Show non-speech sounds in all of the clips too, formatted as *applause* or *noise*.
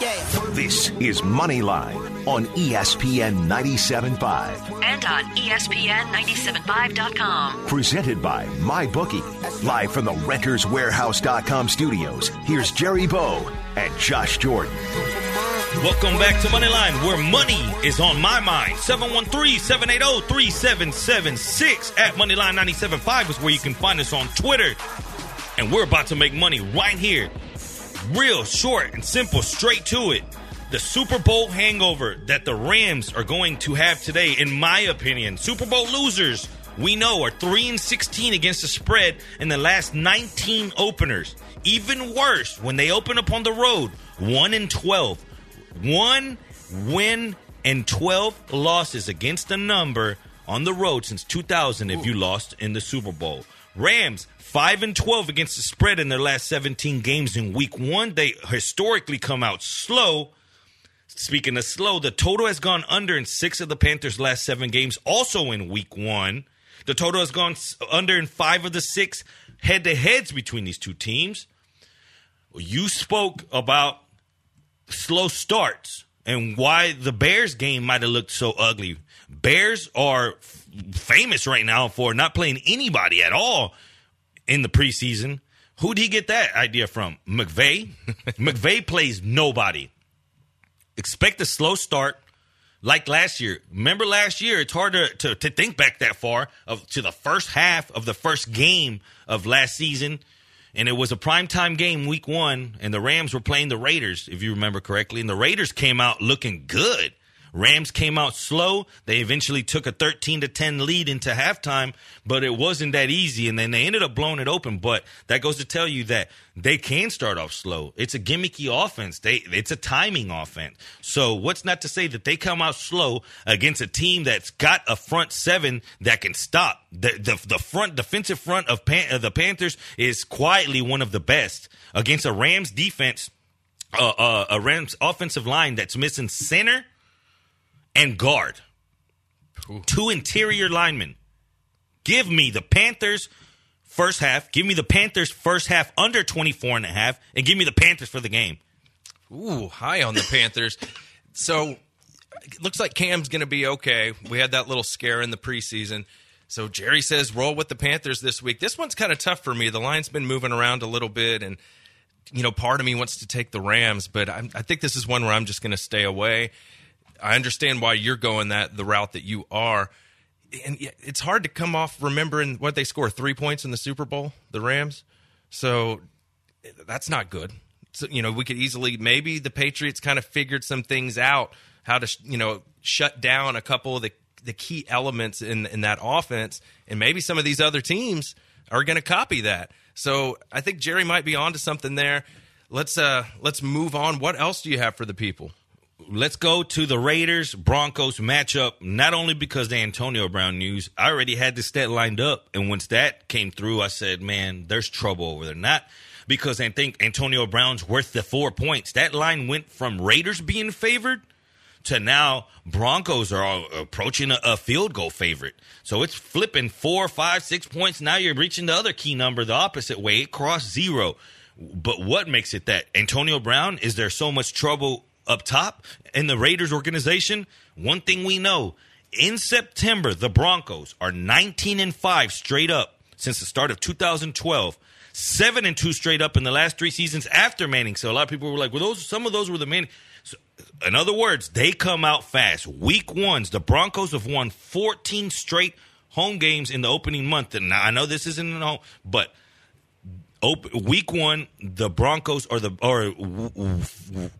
Yeah. This is Moneyline on ESPN 97.5. And on E ESPN975.com. Presented by MyBookie. Live from the RentersWarehouse.com studios, here's Jerry Bow and Josh Jordan. Welcome back to Moneyline, where money is on my mind. 713-780-3776 at Moneyline 97.5 is where you can find us on Twitter. And we're about to make money right here. Real short and simple, straight to it. The Super Bowl hangover that the Rams are going to have today, in my opinion. Super Bowl losers, we know, are 3 and 16 against the spread in the last 19 openers. Even worse, when they open up on the road, 1 and 12. One win and 12 losses against the number on the road since 2000 if you lost in the Super Bowl. Rams 5 and 12 against the spread in their last 17 games in week 1. They historically come out slow. Speaking of slow, the total has gone under in 6 of the Panthers' last 7 games also in week 1. The total has gone under in 5 of the 6 head-to-heads between these two teams. You spoke about slow starts and why the Bears game might have looked so ugly. Bears are famous right now for not playing anybody at all in the preseason. Who did he get that idea from? McVay? *laughs* McVay plays nobody. Expect a slow start like last year. Remember last year, it's hard to, to, to think back that far of to the first half of the first game of last season. And it was a primetime game week one, and the Rams were playing the Raiders, if you remember correctly. And the Raiders came out looking good. Rams came out slow. They eventually took a 13 to 10 lead into halftime, but it wasn't that easy. And then they ended up blowing it open. But that goes to tell you that they can start off slow. It's a gimmicky offense. They it's a timing offense. So what's not to say that they come out slow against a team that's got a front seven that can stop. The the, the front defensive front of Pan, uh, the Panthers is quietly one of the best against a Rams defense. Uh, uh, a Rams offensive line that's missing center and guard. Two interior linemen. Give me the Panthers first half. Give me the Panthers first half under 24 and a half and give me the Panthers for the game. Ooh, high on the Panthers. So it looks like Cam's going to be okay. We had that little scare in the preseason. So Jerry says roll with the Panthers this week. This one's kind of tough for me. The line's been moving around a little bit, and you know, part of me wants to take the Rams, but I'm, I think this is one where I'm just going to stay away. I understand why you're going that the route that you are, and it's hard to come off remembering what they score three points in the Super Bowl, the Rams. So that's not good. So, you know, we could easily maybe the Patriots kind of figured some things out how to you know shut down a couple of the the key elements in in that offense, and maybe some of these other teams are going to copy that. So I think Jerry might be onto something there. Let's uh let's move on. What else do you have for the people? Let's go to the Raiders Broncos matchup. Not only because the Antonio Brown news, I already had this stat lined up, and once that came through, I said, "Man, there's trouble over there." Not because I think Antonio Brown's worth the four points. That line went from Raiders being favored to now Broncos are approaching a, a field goal favorite. So it's flipping four, five, six points. Now you're reaching the other key number the opposite way. It crossed zero. But what makes it that Antonio Brown? Is there so much trouble up top in the Raiders organization? One thing we know in September, the Broncos are 19 and 5 straight up since the start of 2012. Seven and two straight up in the last three seasons after Manning. So a lot of people were like, "Well, those some of those were the Manning." So, in other words, they come out fast. Week ones, the Broncos have won 14 straight home games in the opening month. And I know this isn't an home, but op- week one, the Broncos are the or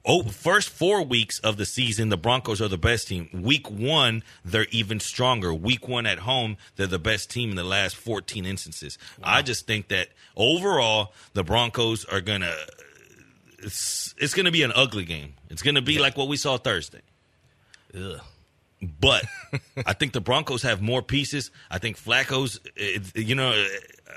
oh, first four weeks of the season, the Broncos are the best team. Week one, they're even stronger. Week one at home, they're the best team in the last 14 instances. I just think that overall, the Broncos are gonna. It's, it's going to be an ugly game. It's going to be like what we saw Thursday. Ugh. But I think the Broncos have more pieces. I think Flacco's, you know,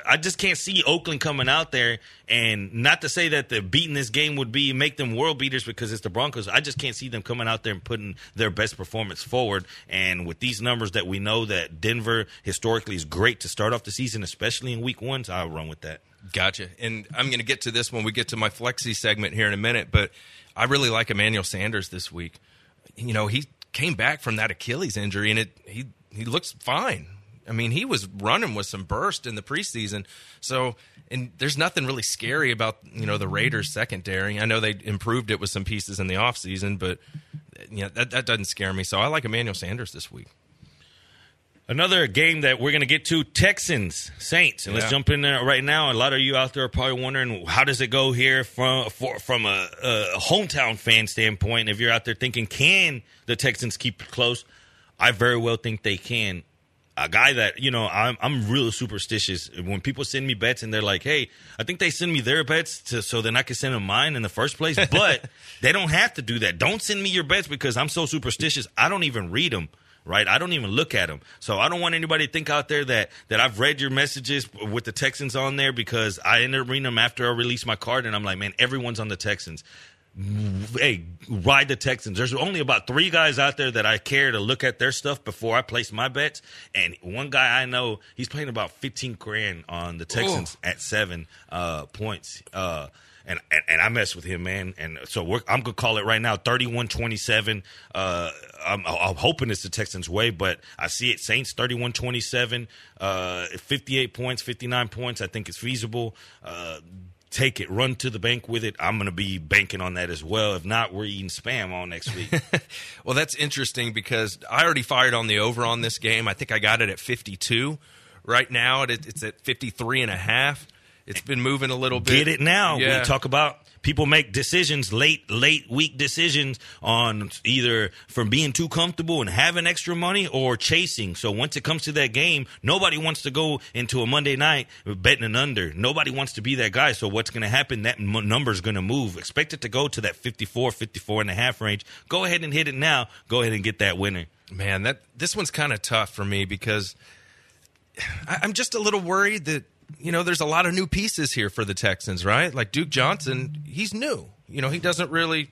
I just can't see Oakland coming out there. And not to say that the beating this game would be make them world beaters because it's the Broncos. I just can't see them coming out there and putting their best performance forward. And with these numbers that we know that Denver historically is great to start off the season, especially in week one, so I'll run with that. Gotcha. And I'm going to get to this when we get to my flexi segment here in a minute, but I really like Emmanuel Sanders this week. You know, he came back from that Achilles injury and it he he looks fine. I mean, he was running with some burst in the preseason. So, and there's nothing really scary about, you know, the Raiders secondary. I know they improved it with some pieces in the offseason, but you know, that that doesn't scare me. So, I like Emmanuel Sanders this week. Another game that we're going to get to Texans Saints, and let's jump in there right now. A lot of you out there are probably wondering how does it go here from for, from a, a hometown fan standpoint. If you're out there thinking, can the Texans keep it close? I very well think they can. A guy that you know, I'm I'm real superstitious. When people send me bets and they're like, "Hey, I think they send me their bets to, so then I can send them mine in the first place," *laughs* but they don't have to do that. Don't send me your bets because I'm so superstitious. I don't even read them right? I don't even look at them. So I don't want anybody to think out there that that I've read your messages with the Texans on there because I ended up reading them after I released my card, and I'm like, man, everyone's on the Texans. Hey, ride the Texans. There's only about three guys out there that I care to look at their stuff before I place my bets, and one guy I know he's playing about 15 grand on the Texans at seven uh, points. Uh, and, and and I mess with him, man. And so I'm gonna call it right now, 31-27. Uh, I'm, I'm hoping it's the Texans' way, but I see it. Saints 31-27, uh, 58 points, 59 points. I think it's feasible. Uh, take it, run to the bank with it. I'm gonna be banking on that as well. If not, we're eating spam all next week. *laughs* Well, that's interesting because I already fired on the over on this game. I think I got it at 52. Right now, it's at 53 and a half. It's been moving a little bit. Get it now. Yeah. We talk about people make decisions late, late week decisions on either from being too comfortable and having extra money or chasing. So once it comes to that game, nobody wants to go into a Monday night betting an under. Nobody wants to be that guy. So what's going to happen? That m- is going to move. Expect it to go to that 54, 54 and a half range. Go ahead and hit it now. Go ahead and get that winner. Man, that this one's kind of tough for me because I, I'm just a little worried that you know there's a lot of new pieces here for the Texans, right? Like Duke Johnson, he's new. You know, he doesn't really.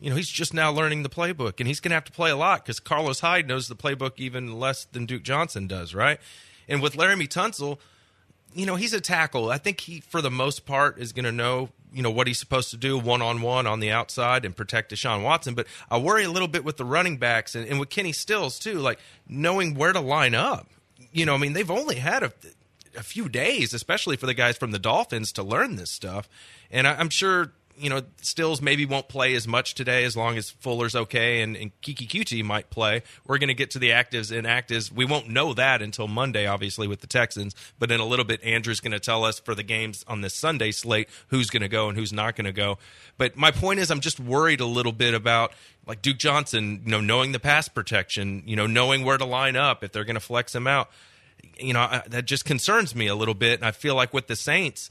You know, he's just now learning the playbook, and he's going to have to play a lot because Carlos Hyde knows the playbook even less than Duke Johnson does, right? And with Laremy Tunsil, you know, he's a tackle. I think he, for the most part, is going to know, you know, what he's supposed to do one on one on the outside and protect Deshaun Watson. But I worry a little bit with the running backs and, and with Kenny Stills, too, like knowing where to line up. You know, I mean, they've only had a, a few days, especially for the guys from the Dolphins, to learn this stuff. And I, I'm sure. You know, Stills maybe won't play as much today as long as Fuller's okay and, and Keke Coutee might play. We're going to get to the actives and actives. We won't know that until Monday, obviously, with the Texans. But in a little bit, Andrew's going to tell us for the games on this Sunday slate who's going to go and who's not going to go. But my point is, I'm just worried a little bit about like Duke Johnson, you know, knowing the pass protection, you know, knowing where to line up if they're going to flex him out. You know, I, that just concerns me a little bit. And I feel like with the Saints,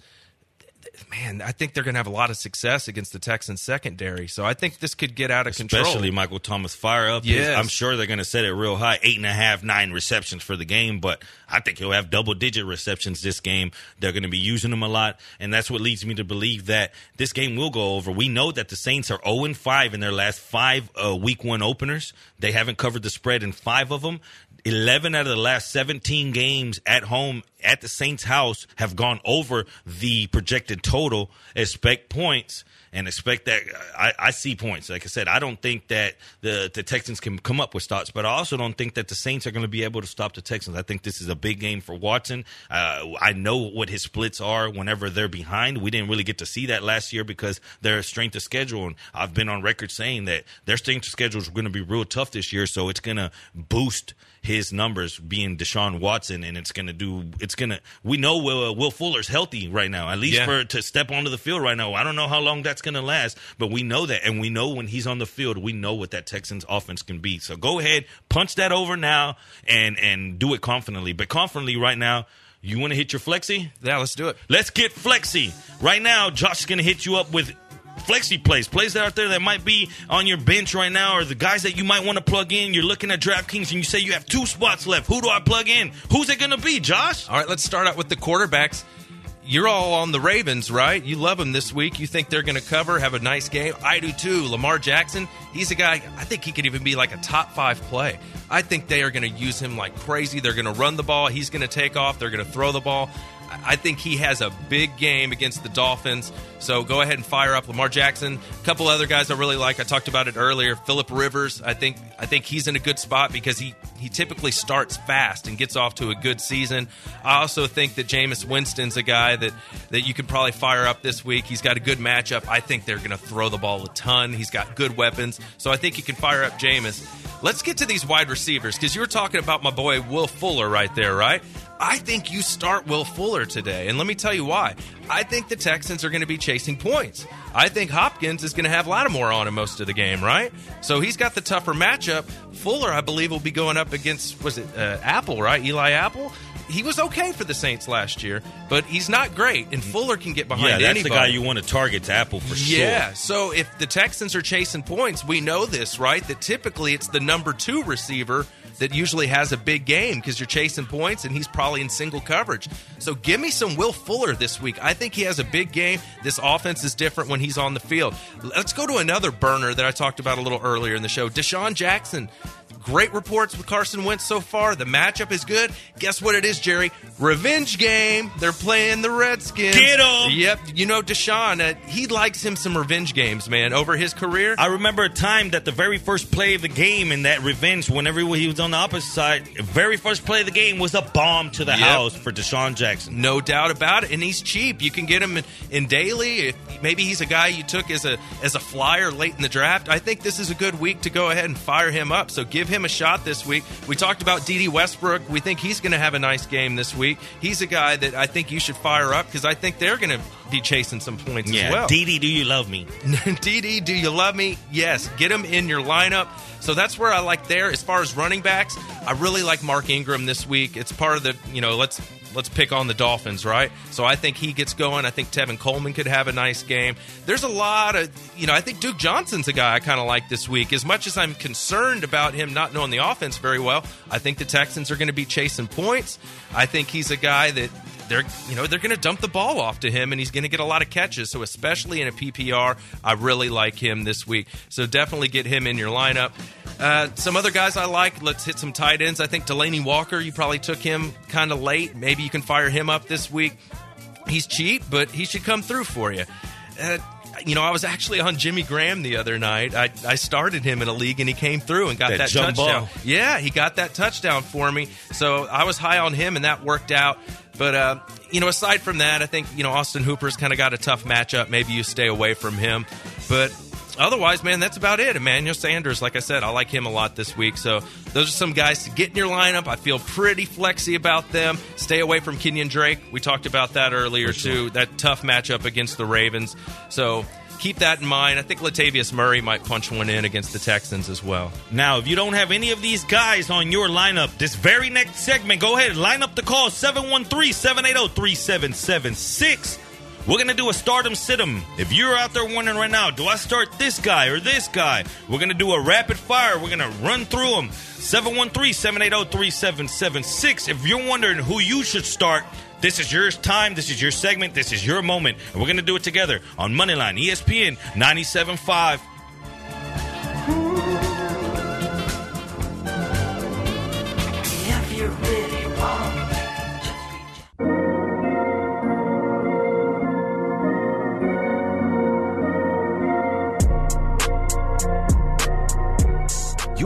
man, I think they're going to have a lot of success against the Texans secondary. So I think this could get out of control. Especially Michael Thomas fire up. his- Yes. I'm sure they're going to set it real high, eight and a half, nine receptions for the game. But I think he'll have double digit receptions this game. They're going to be using him a lot, and that's what leads me to believe that this game will go over. We know that the Saints are 0 and 5 in their last five uh, Week One openers. They haven't covered the spread in five of them. 11 out of the last 17 games at home at the Saints house have gone over the projected total. Expect points and expect that I, I see points. Like I said, I don't think that the, the Texans can come up with stops, but I also don't think that the Saints are going to be able to stop the Texans. I think this is a big game for Watson. Uh, I know what his splits are whenever they're behind. We didn't really get to see that last year because their strength of schedule, and I've been on record saying that their strength of schedule is going to be real tough this year, so it's going to boost his numbers being Deshaun Watson, and it's going to do. It's going to. We know Will uh, Will Fuller's healthy right now, at least Yeah. for to step onto the field right now. I don't know how long that's going to last, but we know that, and we know when he's on the field, we know what that Texans offense can be. So go ahead, punch that over now, and and do it confidently. But confidently right now, you want to hit your flexi? Yeah, let's do it. Let's get flexi right now. Josh is going to hit you up with flexi plays, plays that out there that might be on your bench right now, or the guys that you might want to plug in. You're looking at DraftKings and you say you have two spots left. Who do I plug in? Who's it going to be, Josh? All right, let's start out with the quarterbacks. You're all on the Ravens, right? You love them this week. You think they're going to cover, have a nice game. I do too. Lamar Jackson, he's a guy, I think he could even be like a top five play. I think they are going to use him like crazy. They're going to run the ball. He's going to take off. They're going to throw the ball. I think he has a big game against the Dolphins. So go ahead and fire up Lamar Jackson. A couple other guys I really like. I talked about it earlier. Philip Rivers. I think I think he's in a good spot because he he typically starts fast and gets off to a good season. I also think that Jameis Winston's a guy that that you could probably fire up this week. He's got a good matchup. I think they're going to throw the ball a ton. He's got good weapons, so I think you can fire up Jameis. Let's get to these wide receivers because you were talking about my boy Will Fuller right there, right? I think you start Will Fuller today. And let me tell you why. I think the Texans are going to be chasing points. I think Hopkins is going to have Lattimore on him most of the game, right? So he's got the tougher matchup. Fuller, I believe, will be going up against, was it uh, Apple, right? Eli Apple? He was okay for the Saints last year, but he's not great. And mm-hmm. Fuller can get behind yeah, that's anybody. the guy you want to target to Apple for sure. Yeah. So if the Texans are chasing points, we know this, right? That typically it's the number two receiver that usually has a big game because you're chasing points and he's probably in single coverage. So give me some Will Fuller this week. I think he has a big game. This offense is different when he's on the field. Let's go to another burner that I talked about a little earlier in the show. DeSean Jackson. Great reports with Carson Wentz so far. The matchup is good. Guess what it is, Jerry? Revenge game. They're playing the Redskins. Get 'em! Yep. You know, DeSean, uh, he likes him some revenge games, man, over his career. I remember a time that the very first play of the game in that revenge, whenever he was on the opposite side, very first play of the game was a bomb to the Yep. house for DeSean Jackson. No doubt about it, and he's cheap. You can get him in, in daily. Maybe he's a guy you took as a as a flyer late in the draft. I think this is a good week to go ahead and fire him up. So give him a shot this week. We talked about Dede Westbrook. We think he's going to have a nice game this week. He's a guy that I think you should fire up because I think they're going to be chasing some points as Yeah, well. Dee Dee, do you love me? *laughs* DD, do you love me? Yes. Get him in your lineup. So that's where I like there. As far as running backs, I really like Mark Ingram this week. It's part of the, you know, let's let's pick on the Dolphins, right? So I think he gets going. I think Tevin Coleman could have a nice game. There's a lot of, you know, I think Duke Johnson's a guy I kind of like this week. As much as I'm concerned about him not knowing the offense very well, I think the Texans are going to be chasing points. I think he's a guy that they're you know they're going to dump the ball off to him and he's going to get a lot of catches so especially in a ppr i really like him this week so definitely get him in your lineup uh, some other guys i like let's hit some tight ends i think delanie walker you probably took him kind of late maybe you can fire him up this week he's cheap but he should come through for you uh, you know, I was actually on Jimmy Graham the other night. I, I started him in a league and he came through and got That that, touchdown. ball. Yeah, he got that touchdown for me. So I was high on him and that worked out. But, uh, you know, aside from that, I think, you know, Austin Hooper's kind of got a tough matchup. Maybe you stay away from him. But otherwise, man, that's about it. Emmanuel Sanders, like I said, I like him a lot this week. So those are some guys to get in your lineup. I feel pretty flexy about them. Stay away from Kenyan Drake. We talked about that earlier, too. That tough matchup against the Ravens. So keep that in mind. I think Latavius Murray might punch one in against the Texans as well. Now, if you don't have any of these guys on your lineup, this very next segment, go ahead, and line up the call 713 780 3776. We're going to do a stardom situm. If you're out there wondering right now, do I start this guy or this guy? We're going to do a rapid fire. We're going to run through them. 713 780 3776. If you're wondering who you should start, this is your time. This is your segment. This is your moment. And we're going to do it together on Moneyline, ESPN 97.5.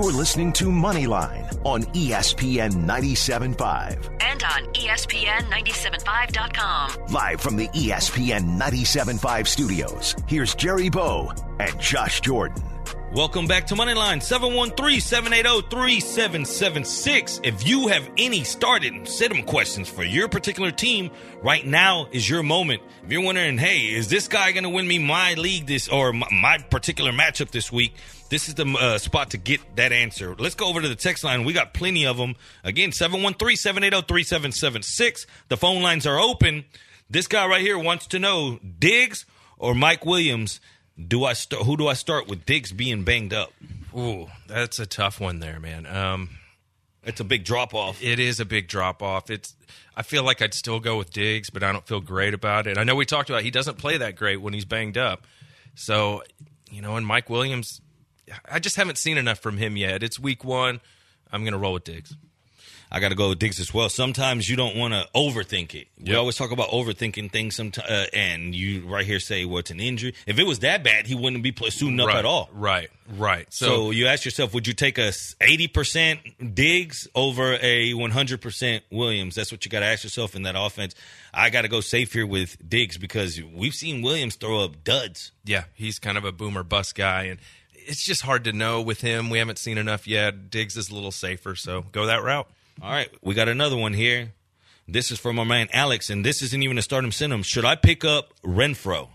You're listening to Moneyline on ESPN 97.5. and on E ESPN 975.com. Live from the ESPN 97.5 studios, here's Jerry Bow and Josh Jordan. Welcome back to Moneyline 713-780-3776. If you have any started sit-em questions for your particular team, right now is your moment. If you're wondering, hey, is this guy going to win me my league this or my, my particular matchup this week? This is the uh, spot to get that answer. Let's go over to the text line. We got plenty of them. Again, 713-780-3776. The phone lines are open. This guy right here wants to know Diggs or Mike Williams. Do I start? Who do I start with? Diggs being banged up. Ooh, that's a tough one there, man. Um, It's a big drop off. it is a big drop off. It's I feel like I'd still go with Diggs, but I don't feel great about it. I know we talked about he doesn't play that great when he's banged up. So, you know, and Mike Williams, I just haven't seen enough from him yet. It's week one. I'm going to roll with Diggs. I got to go with Diggs as well. Sometimes you don't want to overthink it. We Yep. always talk about overthinking things. Sometimes, uh, and you right here say, "Well, it's an injury." If it was that bad, he wouldn't be suiting up right, at all. Right, right. So, So, you ask yourself, would you take a eighty percent Diggs over a one hundred percent Williams? That's what you got to ask yourself in that offense. I got to go safe here with Diggs because we've seen Williams throw up duds. yeah, he's kind of a boomer bust guy, and it's just hard to know with him. We haven't seen enough yet. Diggs is a little safer, so go that route. All right, we got another one here. This is from our man Alex, and this isn't even a stardom syndrome. Should I pick up Renfro?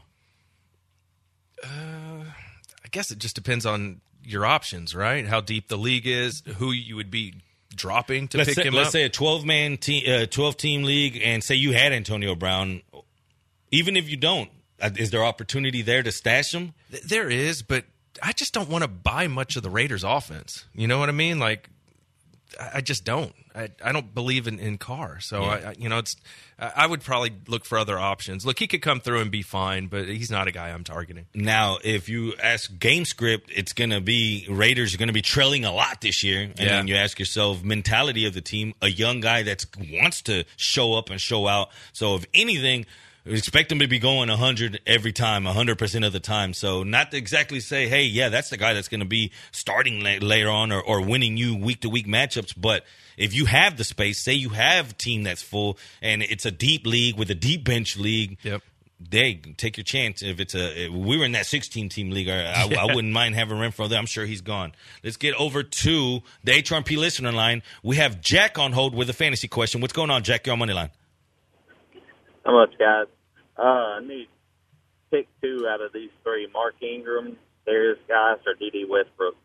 I guess it just depends on your options, right? How deep the league is, who you would be dropping to Let's pick say, him let's up. say a twelve man team, uh, twelve team league, and say you had Antonio Brown. Even if you don't, uh, is there opportunity there to stash him? There is, but I just don't want to buy much of the Raiders' offense. You know what I mean? Like, I just don't. I, I don't believe in, in Carr. So I, I, you know, it's. I I would probably look for other options. Look, he could come through and be fine, but he's not a guy I'm targeting. Now, if you ask game script, it's going to be Raiders are going to be trailing a lot this year. And Yeah. then you ask yourself, mentality of the team, a young guy that wants to show up and show out. So, if anything, expect him to be going 100 every time, 100% of the time. So, not to exactly say, hey, yeah, that's the guy that's going to be starting la- later on or, or winning you week to week matchups. But if you have the space, say you have a team that's full and it's a deep league with a deep bench league Yep. they take your chance. If it's a, if we were in that 16 team league, I, I, *laughs* I wouldn't mind having Renfro there. I'm sure he's gone. Let's get over to the HRP listener line. We have Jack on hold with a fantasy question. What's going on, Jack? You're on money line. How much, guys? Uh, I need pick two out of these three: Mark Ingram, Derrius Guice, or Dede Westbrook.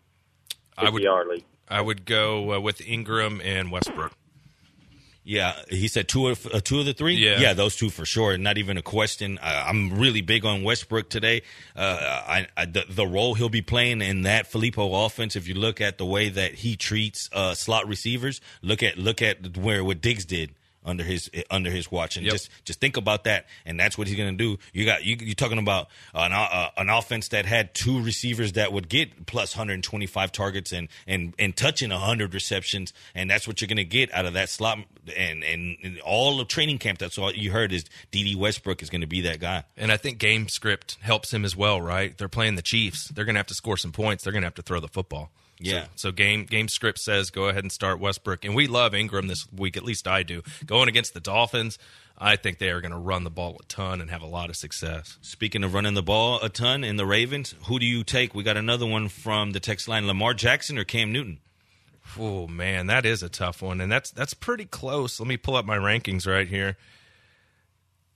I would. PPR league. I would go uh, with Ingram and Westbrook. Yeah, he said two of uh, two of the three. Yeah. yeah, those two for sure. Not even a question. Uh, I'm really big on Westbrook today. Uh, I, I the, the role he'll be playing in that DeFilippo offense. If you look at the way that he treats uh, slot receivers, look at look at where what Diggs did under his under his watch, and Yep. just just think about that. And that's what he's going to do. You got you you're talking about an uh, an offense that had two receivers that would get plus 125 targets and and and touching 100 receptions, and that's what you're going to get out of that slot. And, and and all of training camp, that's all you heard is Dede Westbrook is going to be that guy. And I think game script helps him as well, right? They're playing the Chiefs. They're going to have to score some points. They're going to have to throw the football. Yeah. So, so game game script says go ahead and start Westbrook, and we love Ingram this week. At least I do. Going against the Dolphins, I think they are going to run the ball a ton and have a lot of success. Speaking of running the ball a ton in the Ravens, who do you take? We got another one from the text line: Lamar Jackson or Cam Newton? Oh man, that is a tough one, and that's that's pretty close. Let me pull up my rankings right here.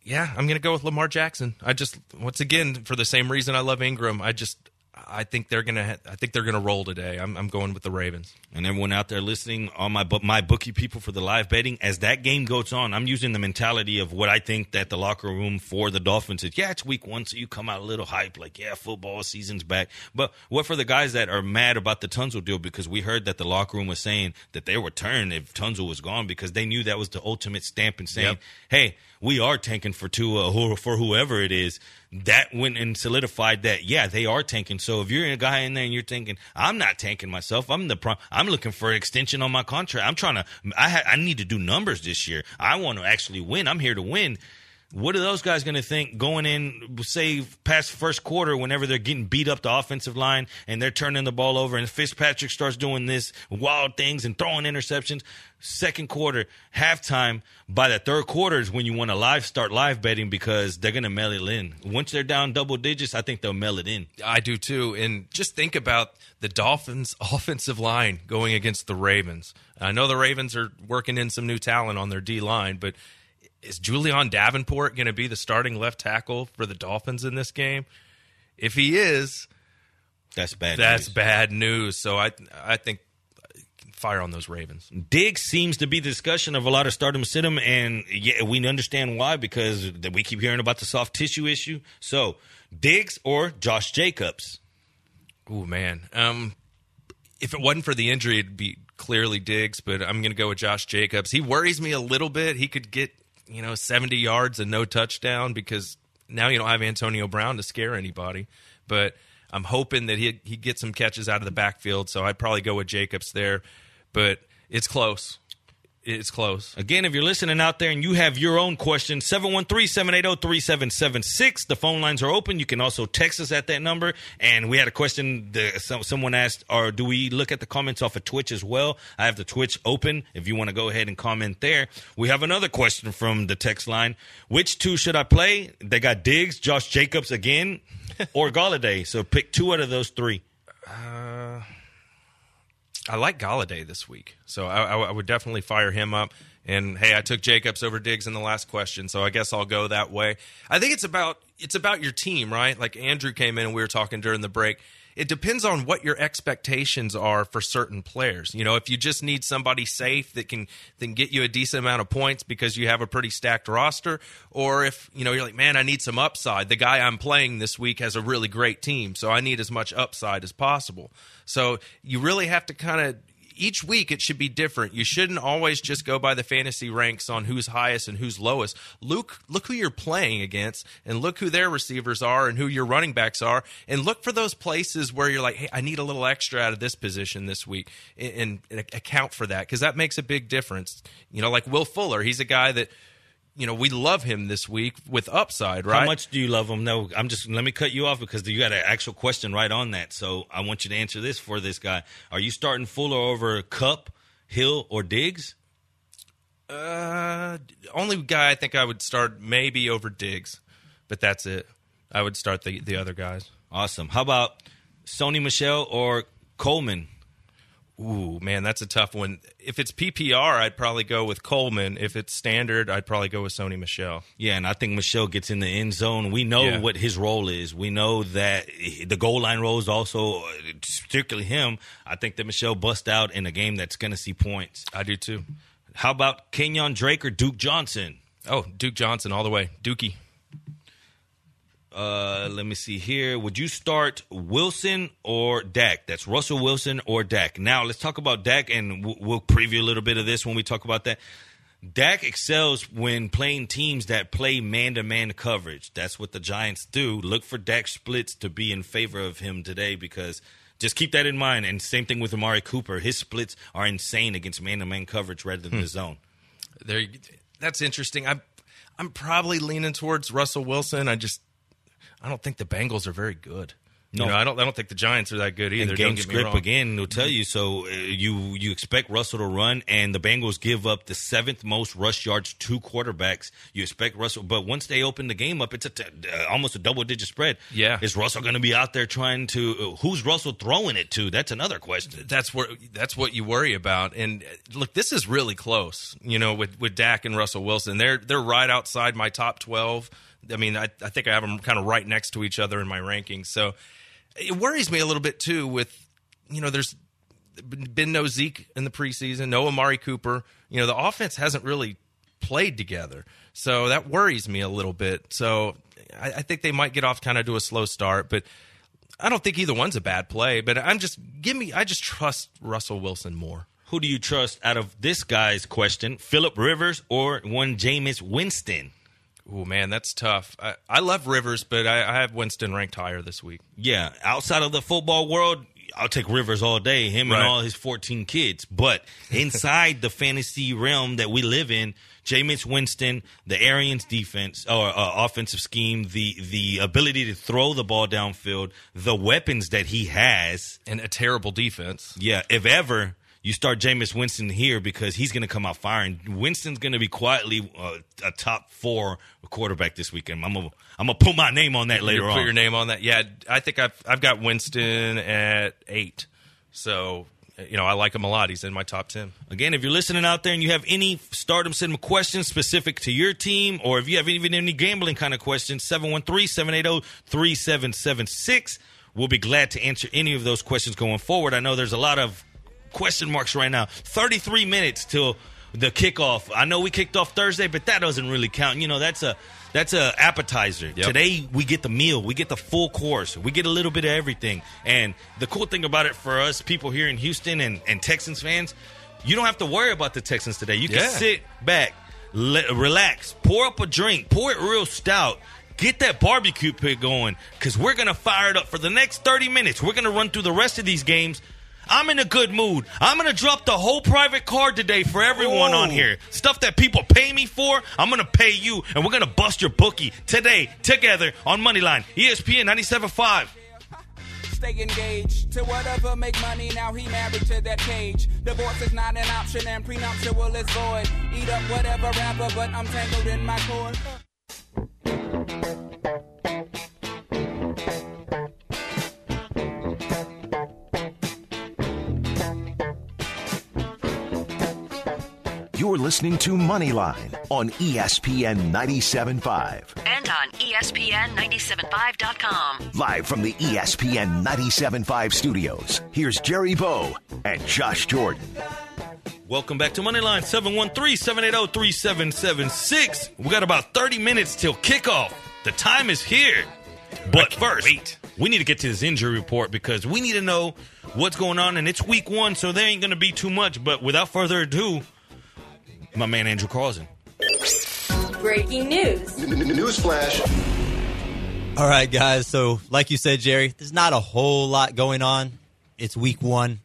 Yeah, I'm going to go with Lamar Jackson. I just once again for the same reason I love Ingram. I just I think they're gonna I think they're gonna roll today. I'm I'm going with the Ravens. and everyone out there listening, all my my bookie people for the live betting, as that game goes on, I'm using the mentality of what I think that the locker room for the Dolphins is. Yeah, it's week one, so you come out a little hype, like yeah, football season's back. But what for the guys that are mad about the Tunsil deal because we heard that the locker room was saying that they would turn if Tunsil was gone because they knew that was the ultimate stamp and saying, Yep. hey, we are tanking for Tua uh, who for whoever it is. That went and solidified that yeah they are tanking. So if you're a guy in there and you're thinking I'm not tanking myself, I'm the pro- I'm looking for an extension on my contract. I'm trying to I ha- I need to do numbers this year. I want to actually win. I'm here to win. What are those guys going to think going in, say, past first quarter, whenever they're getting beat up the offensive line and they're turning the ball over and Fitzpatrick starts doing this wild things and throwing interceptions? Second quarter, halftime, by the third quarter is when you want to live start live betting because they're going to mail it in. Once they're down double digits, I think they'll mail it in. I do too. And just think about the Dolphins' *laughs* offensive line going against the Ravens. I know the Ravens are working in some new talent on their D line, but is Julian Davenport going to be the starting left tackle for the Dolphins in this game? If he is, That's bad. that's news. bad news. So I I think fire on those Ravens. Diggs seems to be the discussion of a lot of stardom sit 'em, and yeah, we understand why because we keep hearing about the soft tissue issue. So, Diggs or Josh Jacobs? Oh man. Um, if it wasn't for the injury, it'd be clearly Diggs, but I'm going to go with Josh Jacobs. He worries me a little bit. He could get you know 70 yards and no touchdown because now you don't have Antonio Brown to scare anybody. But I'm hoping that he he gets some catches out of the backfield. So I'd probably go with Jacobs there, but it's close. It's close. Again, if you're listening out there and you have your own question, 713-780-3776. The phone lines are open. You can also text us at that number. And we had a question. The, some, someone asked, or do we look at the comments off of Twitch as well? I have the Twitch open if you want to go ahead and comment there. We have another question from the text line. Which two should I play? They got Diggs, Josh Jacobs again, *laughs* or Golladay. So pick two out of those three. Uh, I like Golladay this week, so I, I, would definitely fire him up. And hey, I took Jacobs over Diggs in the last question, so I guess I'll go that way. I think it's about it's about your team, right? Like Andrew came in and we were talking during the break. It depends on what your expectations are for certain players. You know, if you just need somebody safe that can then get you a decent amount of points because you have a pretty stacked roster, or if you know you're like, man, I need some upside. The guy I'm playing this week has a really great team, so I need as much upside as possible. So you really have to kind of each week it should be different. You shouldn't always just go by the fantasy ranks on who's highest and who's lowest. Look look who you're playing against and look who their receivers are and who your running backs are and look for those places where you're like, "Hey, I need a little extra out of this position this week." And, and account for that cuz that makes a big difference. You know, like Will Fuller, he's a guy that you know, we love him this week with upside, right? How much do you love him? No, I'm just let me cut you off because you got an actual question right on that. So I want you to answer this for this guy. Are you starting Fuller over Kupp, Hill, or Diggs? Uh, only guy I think I would start maybe over Diggs, but that's it. I would start the the other guys. Awesome. How about Sony Michel or Coleman? Ooh, man, that's a tough one. If it's PPR, I'd probably go with Coleman. If it's standard, I'd probably go with Sony Michel. Yeah, and I think Michel gets in the end zone. We know Yeah. what his role is. We know that the goal line role is also, particularly him. I think that Michel bust out in a game that's going to see points. I do too. How about Kenyan Drake or Duke Johnson? Oh, Duke Johnson all the way. Dookie. Uh, let me see here. Would you start Wilson or Dak? That's Russell Wilson or Dak. Now let's talk about Dak, and we'll preview a little bit of this when we talk about that. Dak excels when playing teams that play man-to-man coverage. That's what the Giants do. Look for Dak splits to be in favor of him today because just keep that in mind. And same thing with Amari Cooper. His splits are insane against man-to-man coverage rather than the zone. There, that's interesting. I'm I'm probably leaning towards Russell Wilson. I just I don't think the Bengals are very good. No. No, I don't. I don't think the Giants are that good either. and game don't get me script again will tell you. So uh, you you expect Russell to run, and the Bengals give up the seventh most rush yards to quarterbacks. You expect Russell, but once they open the game up, it's a t- uh, almost a double digit spread. Yeah. is Russell going to be out there trying to? Uh, who's Russell throwing it to? That's another question. that's where that's what you worry about. And uh, look, this is really close. You know, with with Dak and Russell Wilson, they're they're right outside my top twelve. I mean, I, I think I have them kind of right next to each other in my rankings. So it worries me a little bit too. With you know, there's been no Zeke in the preseason, no Amari Cooper. You know, the offense hasn't really played together, so that worries me a little bit. So I, I think they might get off kind of to a slow start, but. I don't think either one's a bad play, but I'm just give me. I just trust Russell Wilson more. Who do you trust out of this guy's question? Philip Rivers or one Jameis Winston? Oh man, that's tough. I, I love Rivers, but I, I have Winston ranked higher this week. Yeah, outside of the football world, I'll take Rivers all day, him Right. and all his 14 kids. But inside the fantasy realm that we live in, Jameis Winston, the Arians defense or uh, offensive scheme, the the ability to throw the ball downfield, the weapons that he has. And a terrible defense. Yeah, if ever you start Jameis Winston here because he's going to come out firing. Winston's going to be quietly uh, a top four quarterback this weekend. I'm gonna I'm gonna put my name on that later you on. put your name on that. Yeah, I think I've I've got Winston at eight. So you know I like him a lot. He's in my top ten. Again, if you're listening out there and you have any stardom cinema questions specific to your team, or if you have even any gambling kind of questions, 713-780-3776. We'll be glad to answer any of those questions going forward. I know there's a lot of question marks right now. 33 minutes till the kickoff. I know we kicked off Thursday, but that doesn't really count. You know, that's a that's a appetizer. Yep. Today we get the meal, we get the full course, we get a little bit of everything. And the cool thing about it for us people here in Houston and, and Texans fans, you don't have to worry about the Texans today. You can Yeah. sit back, let, relax, pour up a drink, pour it real stout. Get that barbecue pit going because we're going to fire it up for the next 30 minutes. We're going to run through the rest of these games. I'm in a good mood. I'm gonna drop the whole private card today for everyone on Oh. here. Stuff that people pay me for, I'm gonna pay you, and we're gonna bust your bookie today together on Moneyline, ESPN 97.5. Stay engaged to whatever make money. Now he married to that cage. Divorce is not an option and prenuptial is void. Eat up whatever rapper, but I'm tangled in my cord. Listening to Moneyline on ESPN 97.5. And on E ESPN 975.com. Live from the ESPN 97.5 studios, here's Jerry Bow and Josh Jordan. Welcome back to Moneyline 713-780-3776. We got about 30 minutes till kickoff. The time is here. But first, we need to get to this injury report because we need to know what's going on and it's week 1 so there ain't going to be too much, but without further ado, my man Andrew Carlson. Breaking news. Newsflash. All right, guys. So, like you said, Jerry, there's not a whole lot going on. It's week one.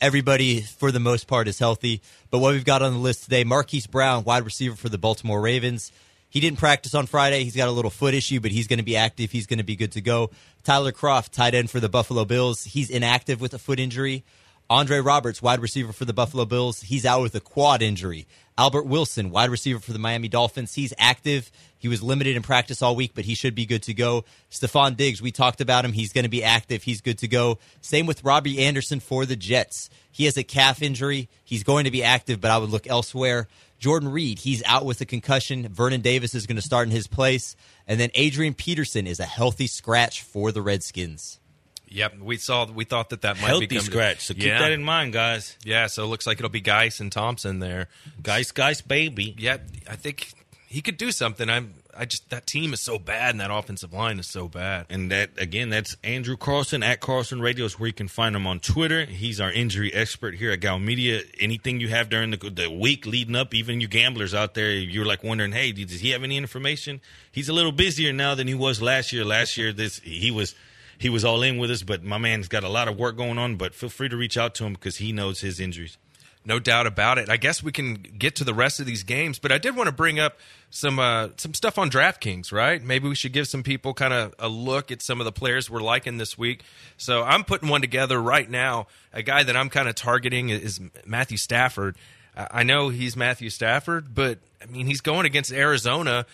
Everybody, for the most part, is healthy. But what we've got on the list today Marquise Brown, wide receiver for the Baltimore Ravens. He didn't practice on Friday. He's got a little foot issue, but he's going to be active. He's going to be good to go. Tyler Kroft, tight end for the Buffalo Bills. He's inactive with a foot injury. Andre Roberts, wide receiver for the Buffalo Bills. He's out with a quad injury. Albert Wilson, wide receiver for the Miami Dolphins. He's active. He was limited in practice all week, but he should be good to go. Stefon Diggs, we talked about him. He's going to be active. He's good to go. Same with Robby Anderson for the Jets. He has a calf injury. He's going to be active, but I would look elsewhere. Jordan Reed, he's out with a concussion. Vernon Davis is going to start in his place. And then Adrian Peterson is a healthy scratch for the Redskins. Yep, we saw. We thought that that might Healthy become scratch. So keep yeah. that in mind, guys. Yeah, so it looks like it'll be Guice and Thompson there. Guice, Guice, baby. Yep, I think he could do something. I'm. I just that team is so bad, and that offensive line is so bad. And that again, that's Andrew Carlson at Carlson Radio is where you can find him on Twitter. He's our injury expert here at Gow Media. Anything you have during the, the week leading up, even you gamblers out there, you're like wondering, hey, does he have any information? He's a little busier now than he was last year. Last year, this he was he was all in with us, but my man's got a lot of work going on. But feel free to reach out to him because he knows his injuries. No doubt about it. I guess we can get to the rest of these games, but I did want to bring up some uh, some stuff on DraftKings. Right? Maybe we should give some people kind of a look at some of the players we're liking this week. So I'm putting one together right now. A guy that I'm kind of targeting is Matthew Stafford. I I know he's Matthew Stafford, but I mean he's going against Arizona.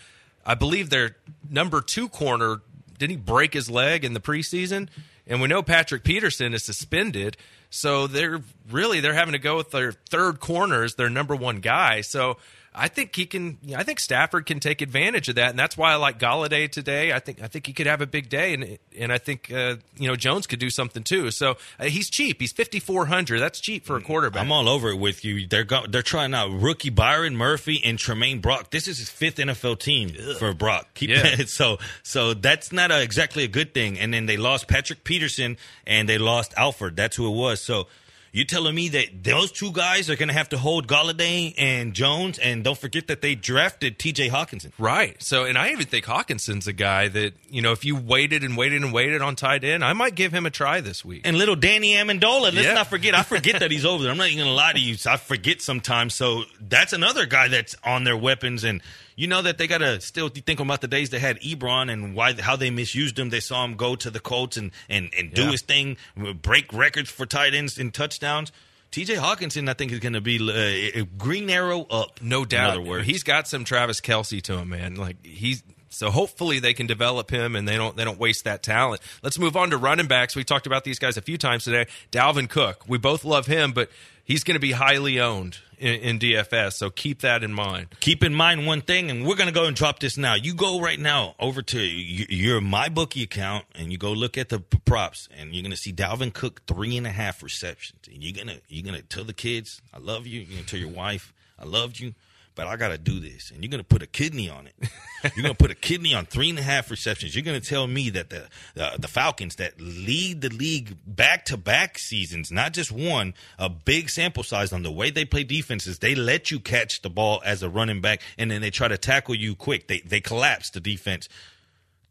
I believe their number two corner didn't he break his leg in the preseason? And we know Patrick Peterson is suspended, so they're really they're having to go with their third corner as their number one guy. So I think he can. I think Stafford can take advantage of that, and that's why I like Golladay today. I think I think he could have a big day, and and I think uh, you know Jones could do something too. So uh, he's cheap. He's fifty four hundred. That's cheap for a quarterback. I'm all over it with you. They're go- they're trying out rookie Byron Murphy and Tramaine Brock. This is his fifth NFL team for Brock. Keep Yeah. that. *laughs* So so that's not a, exactly a good thing. And then they lost Patrick Peterson and they lost Alford. That's who it was. So. You telling me that those two guys are going to have to hold Golladay and Jones, and don't forget that they drafted T.J. Hockenson. Right. So, and I even think Hockenson's a guy that you know, if you waited and waited and waited on tight end, I might give him a try this week. And little Danny Amendola. Let's Yeah. not forget. I forget that he's *laughs* over there. I'm not even going to lie to you. I forget sometimes. So that's another guy that's on their weapons. And you know that they got to still think about the days they had Ebron and why how they misused him. They saw him go to the Colts and, and, and do Yeah. his thing, break records for tight ends and touchdowns. TJ Hockenson, I think, is going to be uh, a green arrow up. No In doubt. He's got some Travis Kelce to him, man. Like he's so hopefully they can develop him and they don't they don't waste that talent. Let's move on to running backs. We talked about these guys a few times today. Dalvin Cook. We both love him, but he's going to be highly owned in, in DFS. So keep that in mind. keep in mind one thing, and we're gonna go and drop this now. You go right now over to your my bookie account, and you go look at the props, and you're gonna see Dalvin Cook three and a half receptions. And you're gonna you're gonna tell the kids, "I love you." You're gonna tell your wife, "I loved you." But I gotta do this, and you're gonna put a kidney on it. *laughs* You're gonna put a kidney on three and a half receptions. You're gonna tell me that the the, the Falcons that lead the league back to back seasons, not just one, a big sample size on the way they play defenses. They let you catch the ball as a running back, and then they try to tackle you quick. They they collapse the defense.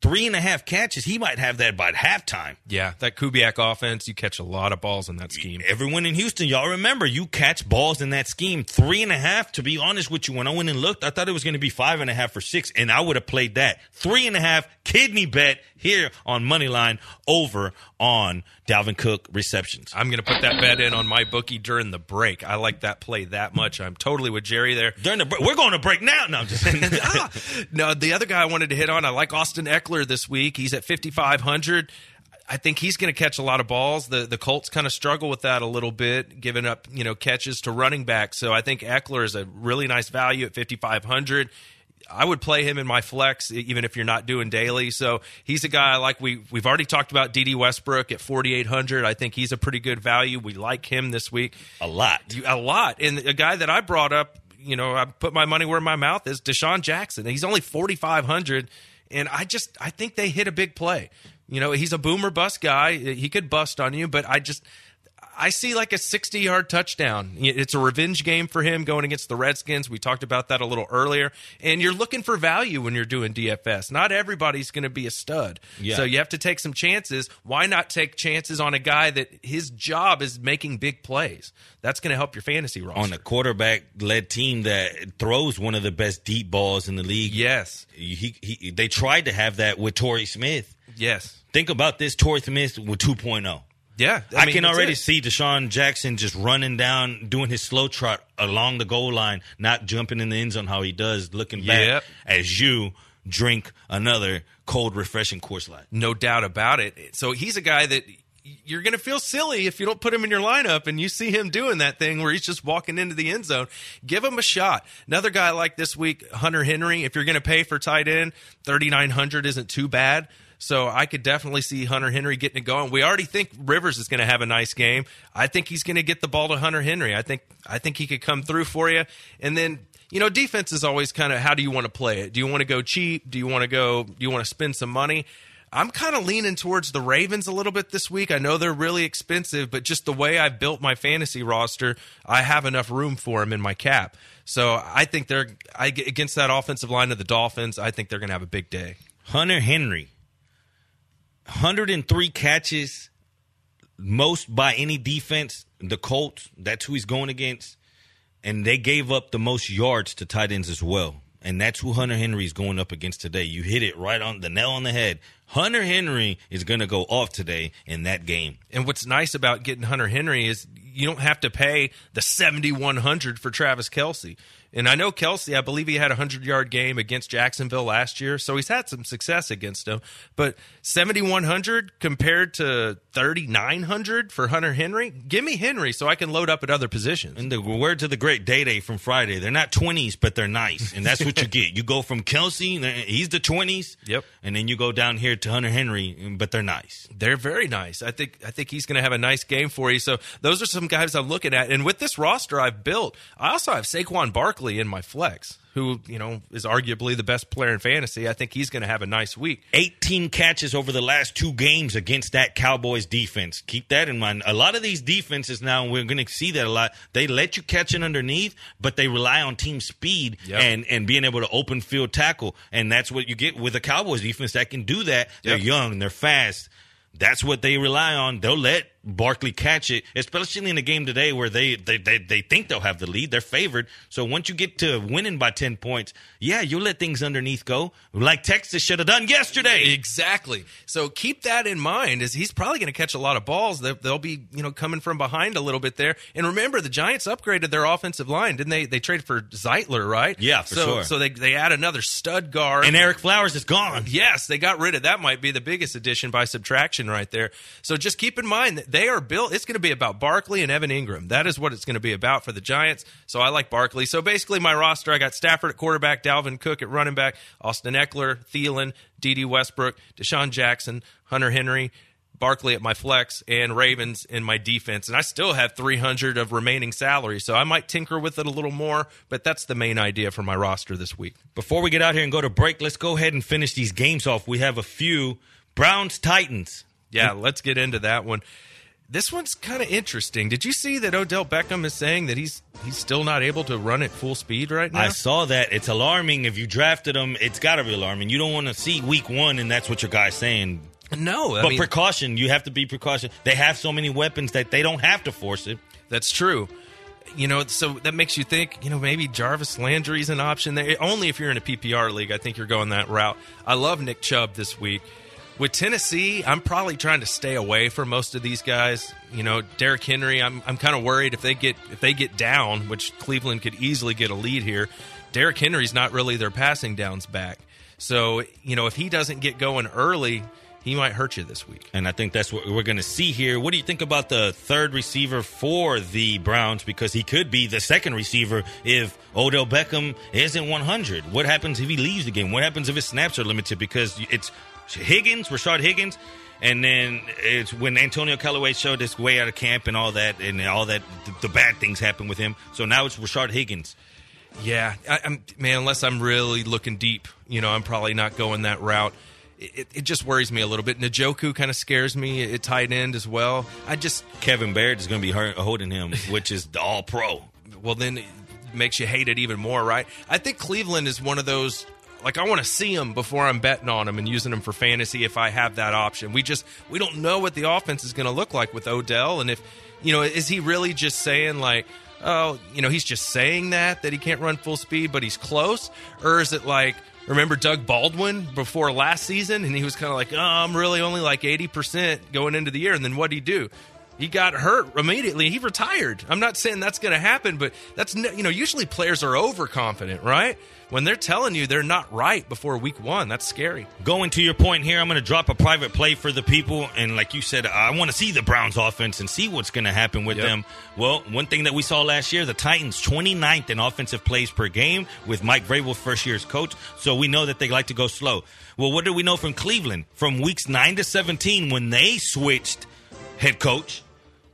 Three and a half catches, he might have that by halftime. Yeah, that Kubiak offense, you catch a lot of balls in that scheme. Everyone in Houston, y'all remember you catch balls in that scheme. Three and a half, to be honest with you, when I went and looked, I thought it was going to be five and a half or six, and I would have played that. Three and a half, kidney bet here on Moneyline over on Dalvin Cook receptions. I'm going to put that bet in on my bookie during the break. I like that play that much. I'm totally with Jerry there. During the break, we're going to break now. No, I'm just *laughs* Ah, no, the other guy I wanted to hit on, I like Austin Ekeler this week. He's at 5,500. I think he's going to catch a lot of balls. The the Colts kind of struggle with that a little bit, giving up you know catches to running back. So I think Ekeler is a really nice value at 5,500. I would play him in my flex even if you're not doing daily. So he's a guy I like. We we've already talked about Dede Westbrook at 4,800. I think he's a pretty good value. We like him this week a lot. You- a lot. And a guy that I brought up, you know, I put my money where my mouth is. DeSean Jackson. He's only 4,500, and I just I think they hit a big play. You know, he's a boomer bust guy. He could bust on you, but I just I see like a 60 yard touchdown. It's a revenge game for him going against the Redskins. We talked about that a little earlier. And you're looking for value when you're doing DFS. Not everybody's going to be a stud. Yeah. So you have to take some chances. Why not take chances on a guy that his job is making big plays? That's going to help your fantasy roster. on a quarterback led team that throws one of the best deep balls in the league. Yes. He, he they tried to have that with Torrey Smith. Yes. Think about this Torrey Smith with 2.0. Yeah. I, mean, can already it. see DeSean Jackson just running down, doing his slow trot along the goal line, not jumping in the end zone how he does, looking back Yep. as you drink another cold, refreshing Coors Light. No doubt about it. So he's a guy that you're going to feel silly if you don't put him in your lineup and you see him doing that thing where he's just walking into the end zone. Give him a shot. Another guy like this week, Hunter Henry, if you're going to pay for tight end, 3900 isn't too bad. So I could definitely see Hunter Henry getting it going. We already think Rivers is going to have a nice game. I think he's going to get the ball to Hunter Henry. I think I think he could come through for you. And then you know, defense is always kind of how do you want to play it? Do you want to go cheap? Do you want to go? Do you want to spend some money? I'm kind of leaning towards the Ravens a little bit this week. I know they're really expensive, but just the way I built my fantasy roster, I have enough room for them in my cap. So I think they're I, against that offensive line of the Dolphins. I think they're going to have a big day. Hunter Henry, 103 catches, most by any defense. The Colts, that's who he's going against. And they gave up the most yards to tight ends as well. And that's who Hunter Henry is going up against today. You hit it right on the nail on the head. Hunter Henry is going to go off today in that game. And what's nice about getting Hunter Henry is you don't have to pay the 7100 for Travis Kelce. And I know Kelce, I believe he had a 100 yard game against Jacksonville last year, so he's had some success against them. But 7100 compared to 3900 for Hunter Henry, give me Henry so I can load up at other positions. And the words of the great Day Day from Friday, they're not 20s, but they're nice. And that's what you *laughs* get. You go from Kelce, he's the 20s. Yep. And then you go down here to Hunter Henry, but they're nice. They're very nice. I think I think he's going to have a nice game for you. So those are some guys I'm looking at. And with this roster I've built, I also have Saquon Barkley in my flex, who you know is arguably the best player in fantasy. I think he's going to have a nice week. 18 catches over the last two games against that Cowboys defense. Keep that in mind. A lot of these defenses now, we're going to see that a lot. They let you catch it underneath, but they rely on team speed Yep. and, and being able to open field tackle. And that's what you get with a Cowboys defense that can do that. They're Yep. young, they're fast. That's what they rely on. They'll let Barkley catch it, especially in a game today where they, they, they, they think they'll have the lead. They're favored. So once you get to winning by 10 points, yeah, you'll let things underneath go, like Texas should have done yesterday. Exactly. So keep that in mind. Is he's probably going to catch a lot of balls. They- They'll be you know coming from behind a little bit there. And remember, the Giants upgraded their offensive line, didn't they? They traded for Zeitler, right? Yeah, for so, sure. So they they add another stud guard. And Ereck Flowers is gone. Yes, they got rid of that. Might be the biggest addition by subtraction right there. So just keep in mind that they are built. It's going to be about Barkley and Evan Engram. That is what it's going to be about for the Giants. So I like Barkley. So basically, my roster: I got Stafford at quarterback, Dalvin Cook at running back, Austin Ekeler, Thielen, Dede Westbrook, DeSean Jackson, Hunter Henry. Barkley at my flex and Ravens in my defense, and I still have 300 of remaining salary, so I might tinker with it a little more. But that's the main idea for my roster this week. Before we get out here and go to break, let's go ahead and finish these games off. We have a few Browns Titans. Yeah, let's get into that one. This one's kind of interesting. Did you see that Odell Beckham is saying that he's he's still not able to run at full speed right now? I saw that. It's alarming. If you drafted him, it's got to be alarming. You don't want to see week one, and that's what your guy's saying. no, I but mean, precaution, you have to be precaution. They have so many weapons that they don't have to force it. That's true. You know, so that makes you think, you know, maybe Jarvis Landry's an option there. Only if you're in a PPR league, I think you're going that route. I love Nick Chubb this week. With Tennessee, I'm probably trying to stay away from most of these guys. You know, Derrick Henry, I'm I'm kind of worried if they get if they get down, which Cleveland could easily get a lead here. Derrick Henry's not really their passing downs back. So, you know, if he doesn't get going early, he might hurt you this week. And I think that's what we're going to see here. What do you think about the third receiver for the Browns? Because he could be the second receiver if Odell Beckham isn't 100. What happens if he leaves the game? What happens if his snaps are limited? Because it's Higgins, Rashard Higgins, and then it's when Antonio Callaway showed his way out of camp and all that, and all that, the, bad things happen with him. So now it's Rashard Higgins. Yeah, I, man. Unless I'm really looking deep, you know, I'm probably not going that route. It, it just worries me a little bit. Njoku kind of scares me at tight end as well. I just Kevin Byard is going to be holding him, which is the All Pro. well then it makes you hate it even more, right? I think Cleveland is one of those. Like I want to see them before I'm betting on them and using them for fantasy if I have that option. We just we don't know what the offense is going to look like with Odell, and if you know, is he really just saying like, oh, you know, he's just saying that that he can't run full speed, but he's close, or is it like? Remember Doug Baldwin before last season, and he was kind of like, "Oh, I'm really only like eighty percent going into the year." And then what would he do? He got hurt immediately. He retired. I'm not saying that's going to happen, but that's you know usually players are overconfident, right? When they're telling you they're not right before week one, that's scary. Going to your point here, I'm going to drop a private play for the people. And like you said, I want to see the Browns offense and see what's going to happen with Yep. them. Well, one thing that we saw last year, the Titans 29th in offensive plays per game with Mike Vrabel, first year's coach. So we know that they like to go slow. Well, what do we know from Cleveland? From weeks 9 to 17, when they switched head coach,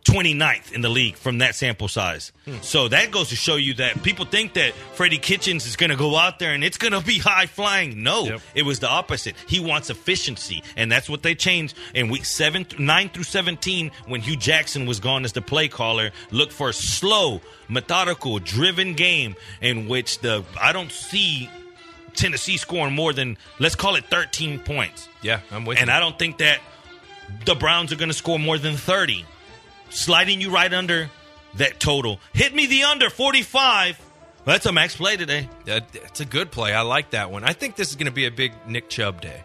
29th in the league from that sample size. Hmm. So that goes to show you that people think that Freddie Kitchens is going to go out there and it's going to be high flying. No, Yep. it was the opposite. He wants efficiency, and that's what they changed in week seven, nine through seventeen when Hue Jackson was gone as the play caller. Look for a slow, methodical, driven game in which the I don't see Tennessee scoring more than let's call it thirteen points. Yeah, I'm with And you. I don't think that the Browns are going to score more than 30. Sliding you right under that total. Hit me the under 45. Well, That's a max play today. That, it's a good play. I like that one. I think this is going to be a big Nick Chubb day.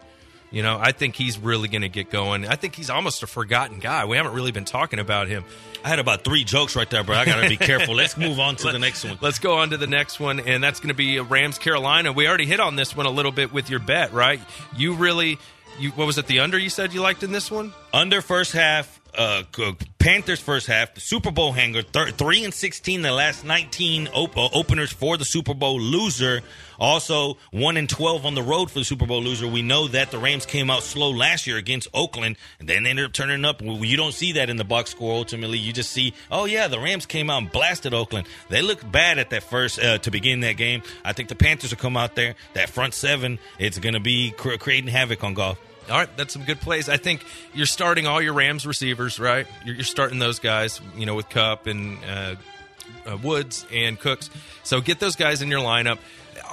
You know, I think he's really going to get going. I think he's almost a forgotten guy. We haven't really been talking about him. I had about three jokes right there, bro. I got to be careful. Let's move on to the next one. Let's go on to the next one, and that's going to be Rams Carolina. We already hit on this one a little bit with your bet, right? You really, you what was it? The under you said you liked in this one? Under first half, uh, g- Panthers first half, the Super Bowl hanger, thir- three and sixteen, the last nineteen op- uh, openers for the Super Bowl loser. Also, one and twelve on the road for the Super Bowl loser. We know that the Rams came out slow last year against Oakland, and then they ended up turning up. You don't see that in the box score. Ultimately, you just see, oh yeah, the Rams came out and blasted Oakland. They looked bad at that first uh, to begin that game. I think the Panthers will come out there. That front seven, it's going to be cr- creating havoc on Goff. All right, that's some good plays. I think you're starting all your Rams receivers, right? You're, you're starting those guys, you know, with Kupp and uh, uh, Woods and Cooks. So get those guys in your lineup.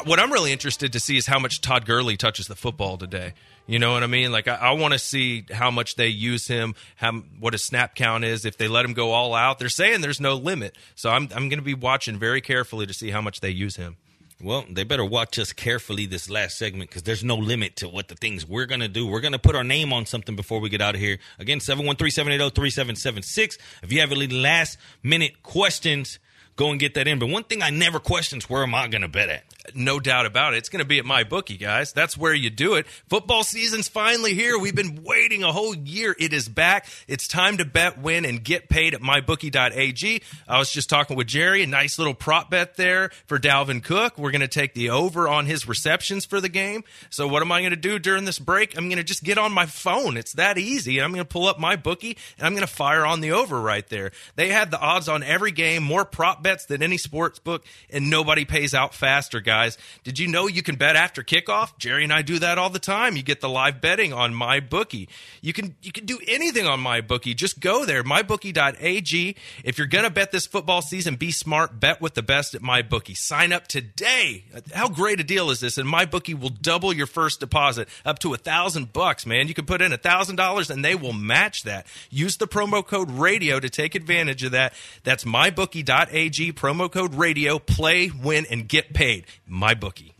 What I'm really interested to see is how much Todd Gurley touches the football today. You know what I mean? Like I, I want to see how much they use him, how what his snap count is. If they let him go all out, they're saying there's no limit. So I'm I'm going to be watching very carefully to see how much they use him. Well, they better watch us carefully this last segment because there's no limit to what the things we're going to do. We're going to put our name on something before we get out of here. Again, 713-780-3776. If you have any last minute questions, go and get that in. But one thing I never question is where am I going to bet at? No doubt about it. It's going to be at MyBookie, guys. That's where you do it. Football season's finally here. We've been waiting a whole year. It is back. It's time to bet, win, and get paid at mybookie.ag. I was just talking with Jerry, a nice little prop bet there for Dalvin Cook. We're going to take the over on his receptions for the game. So what am I going to do during this break? I'm going to just get on my phone. It's that easy. I'm going to pull up MyBookie and I'm going to fire on the over right there. They had the odds on every game, more prop bets bets than any sports book, and nobody pays out faster, guys. Did you know you can bet after kickoff? Jerry and I do that all the time. You get the live betting on MyBookie. You can you can do anything on MyBookie. Just go there, mybookie.ag. If you're gonna bet this football season, be smart. Bet with the best at MyBookie. Sign up today. How great a deal is this? And MyBookie will double your first deposit up to a thousand bucks. Man, you can put in a thousand dollars and they will match that. Use the promo code radio to take advantage of that. That's mybookie.ag, promo code radio. Play, win, and get paid. MyBookie. Cause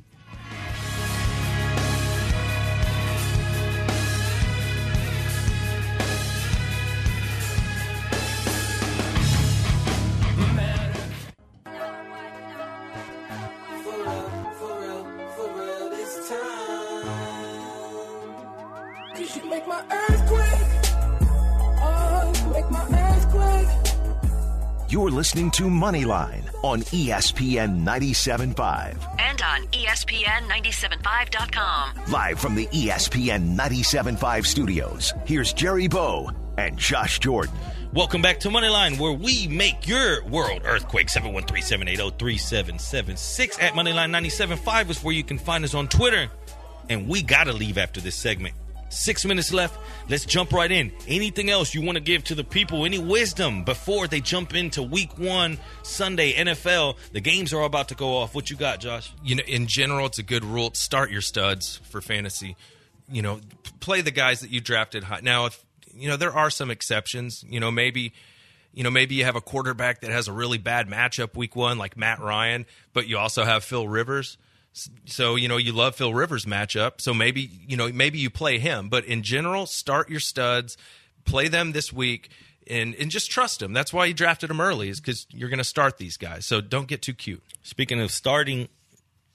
listening to Moneyline on ESPN 97.5. And on E ESPN 975.com. Live from the ESPN 97.5 studios, here's Jerry Bow and Josh Jordan. Welcome back to Moneyline, where we make your world earthquake. 713-780-3776 at Moneyline 97.5 is where you can find us on Twitter. And we gotta leave after this segment. Six minutes left. Let's jump right in. Anything else you want to give to the people? Any wisdom before they jump into Week One Sunday NFL? The games are about to go off. What you got, Josh? you know, in general, it's a good rule. To start your studs for fantasy. You know, play the guys that you drafted high. Now, if you know there are some exceptions. You know, maybe you know maybe you have a quarterback that has a really bad matchup week one, like Matt Ryan, but you also have Phil Rivers. So you know you love Phil Rivers matchup. So maybe you know maybe you play him. But in general, start your studs, play them this week. And, and just trust them. That's why you drafted them early, is because you're going to start these guys. So don't get too cute. Speaking of starting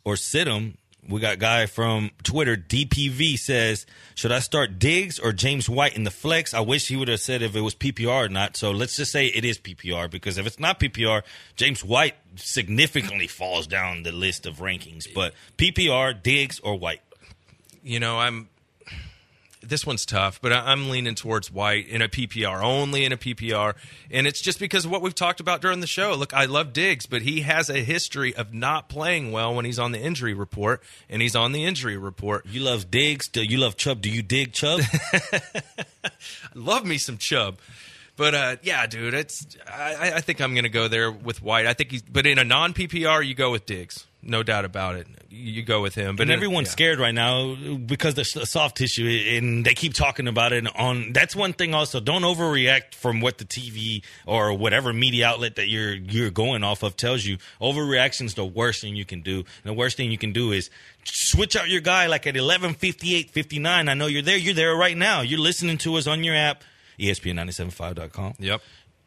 or sit 'em, we got guy from Twitter, DPV says, should I start Diggs or James White in the flex? I wish he would have said if it was PPR or not. So let's just say it is PPR because if it's not PPR, James White significantly falls down the list of rankings. But PPR, Diggs or White? you know, I'm. This one's tough, but I'm leaning towards White in a PPR, only in a PPR, and it's just because of what we've talked about during the show. Look, I love Diggs, but he has a history of not playing well when he's on the injury report, and he's on the injury report. You love Diggs. Do you love Chubb? Do you dig Chubb? *laughs* love me some Chubb. But uh, yeah, dude, it's I, I think I'm gonna go there with White. I think he's, but in a non PPR, you go with Diggs, no doubt about it. You, go with him. But and everyone's yeah. scared right now because the s- soft tissue, and they keep talking about it. On that's one thing. Also, don't overreact from what the TV or whatever media outlet that you're you're going off of tells you. Overreaction is the worst thing you can do. And the worst thing you can do is switch out your guy like at 11, 58, 59. I know you're there. You're there right now. You're listening to us on your app, E ESPN975.com Yep.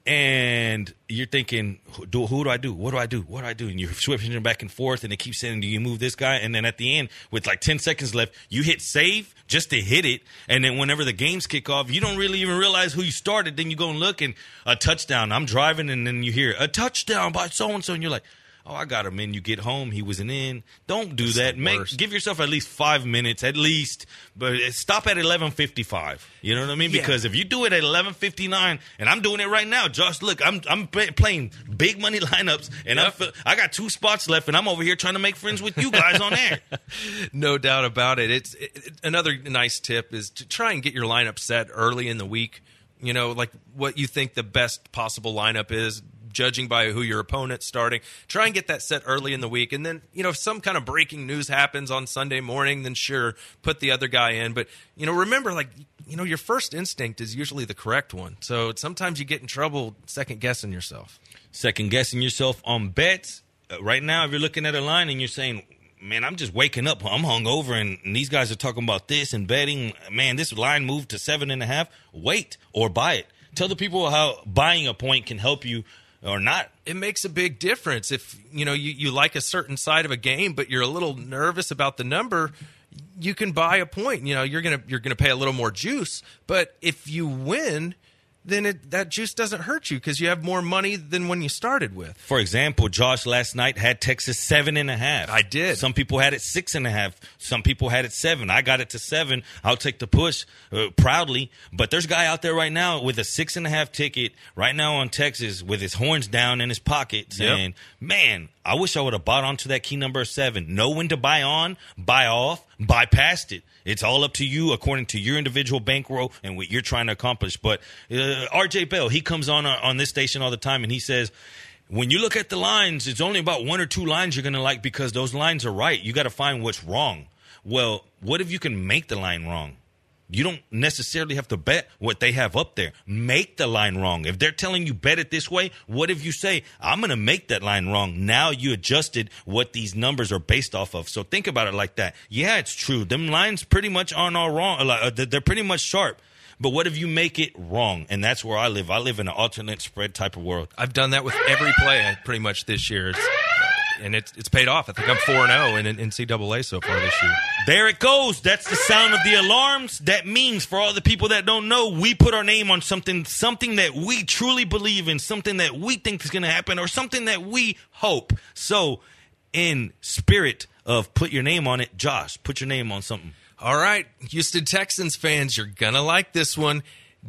And you're thinking, who do, who do I do? What do I do? What do I do? And you're switching back and forth, and they keep saying, "Do you move this guy?" And then at the end, with like ten seconds left, you hit save just to hit it, and then whenever the games kick off, you don't really even realize who you started. Then you go and look, and a touchdown. I'm driving, and then you hear a touchdown by so and so, and you're like. Oh, I got him in. You get home, he wasn't in. Don't do that. Make worst. give yourself at least five minutes, at least, but stop at eleven fifty five. You know what I mean? Yeah. Because if you do it at eleven fifty nine, and I'm doing it right now, Josh, look, I'm I'm playing big money *laughs* lineups, and I Yep. feel, I got two spots left, and I'm over here trying to make friends with you guys on air. *laughs* no doubt about it. It's it, it- another nice tip is to try and get your lineup set early in the week. You know, like what you think the best possible lineup is, judging by who your opponent's starting. Try and get that set early in the week, and then you know if some kind of breaking news happens on Sunday morning, then sure, put the other guy in. But you know, remember, like you know, your first instinct is usually the correct one. So sometimes you get in trouble second guessing yourself. Second guessing yourself on bets. Uh, right now, if you're looking at a line and you're saying, "Man, I'm just waking up. I'm hungover, and, and these guys are talking about this and betting. Man, this line moved to seven and a half. Wait or buy it. Tell the people how buying a point can help you or not. it makes a big difference. If you know you, you like a certain side of a game but you're a little nervous about the number you can buy a point. You know you're gonna you're gonna pay a little more juice. But if you win then it, that juice doesn't hurt you because you have more money than when you started with. For example, Josh last night had Texas seven and a half. I did. Some people had it six and a half. Some people had it seven. I got it to seven. I'll take the push uh, proudly. But there's a guy out there right now with a six and a half ticket right now on Texas with his horns down in his pocket saying, man, I wish I would have bought onto that key number seven. Know when to buy on, buy off, buy past it. It's all up to you according to your individual bankroll and what you're trying to accomplish. But uh, RJ Bell, he comes on uh, on this station all the time and he says, when you look at the lines, it's only about one or two lines you're going to like because those lines are right. You got to find what's wrong. Well, what if you can make the line wrong? You don't necessarily have to bet what they have up there. Make the line wrong. If they're telling you bet it this way, what if you say, I'm going to make that line wrong? Now you adjusted what these numbers are based off of. So think about it like that. Yeah, it's true. Them lines pretty much aren't all wrong. Uh, They're pretty much sharp. But what if you make it wrong? And that's where I live. I live in an alternate spread type of world. I've done that with every play uh, pretty much this year. It's, and it's, it's paid off. I think I'm 4 0 in in NCAA so far this year. There it goes. That's the sound of the alarms. That means for all the people that don't know, we put our name on something, something that we truly believe in, something that we think is going to happen, or something that we hope. So, in spirit of put your name on it, Josh, put your name on something. All right, Houston Texans fans, you're going to like this one.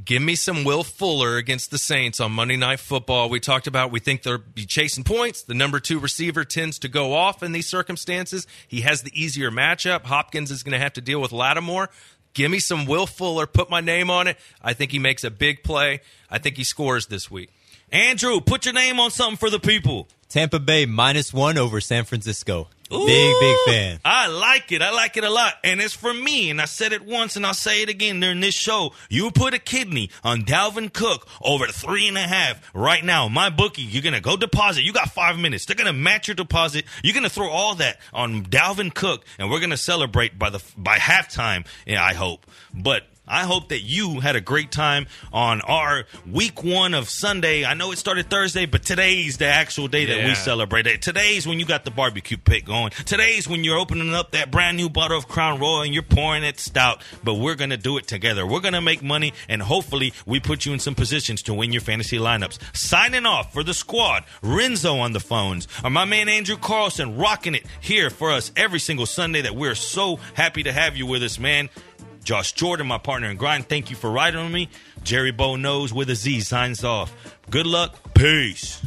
Give me some Will Fuller against the Saints on Monday Night Football. We talked about we think they'll be chasing points. The number two receiver tends to go off in these circumstances. He has the easier matchup. Hopkins is going to have to deal with Lattimore. Give me some Will Fuller. Put my name on it. I think he makes a big play. I think he scores this week. Andrew, put your name on something for the people. Tampa Bay minus one over San Francisco. Ooh, big, big fan. I like it. I like it a lot. And it's for me. And I said it once and I'll say it again during this show. You put a kidney on Dalvin Cook over three and a half right now. MyBookie, you're going to go deposit. You got five minutes. They're going to match your deposit. You're going to throw all that on Dalvin Cook and we're going to celebrate by the, by halftime. Yeah, I hope. But I hope that you had a great time on our week one of Sunday. I know it started Thursday, but today's the actual day that we celebrate it. Today's when you got the barbecue pit going. Today's when you're opening up that brand new bottle of Crown Royal and you're pouring it stout. But we're going to do it together. We're going to make money and hopefully we put you in some positions to win your fantasy lineups. Signing off for the squad, Renzo on the phones, or my man Andrew Carlson rocking it here for us every single Sunday that we're so happy to have you with us, man. Josh Jordan, my partner in grind, thank you for riding with me. Jerry Bow knows with a Z signs off. Good luck. Peace.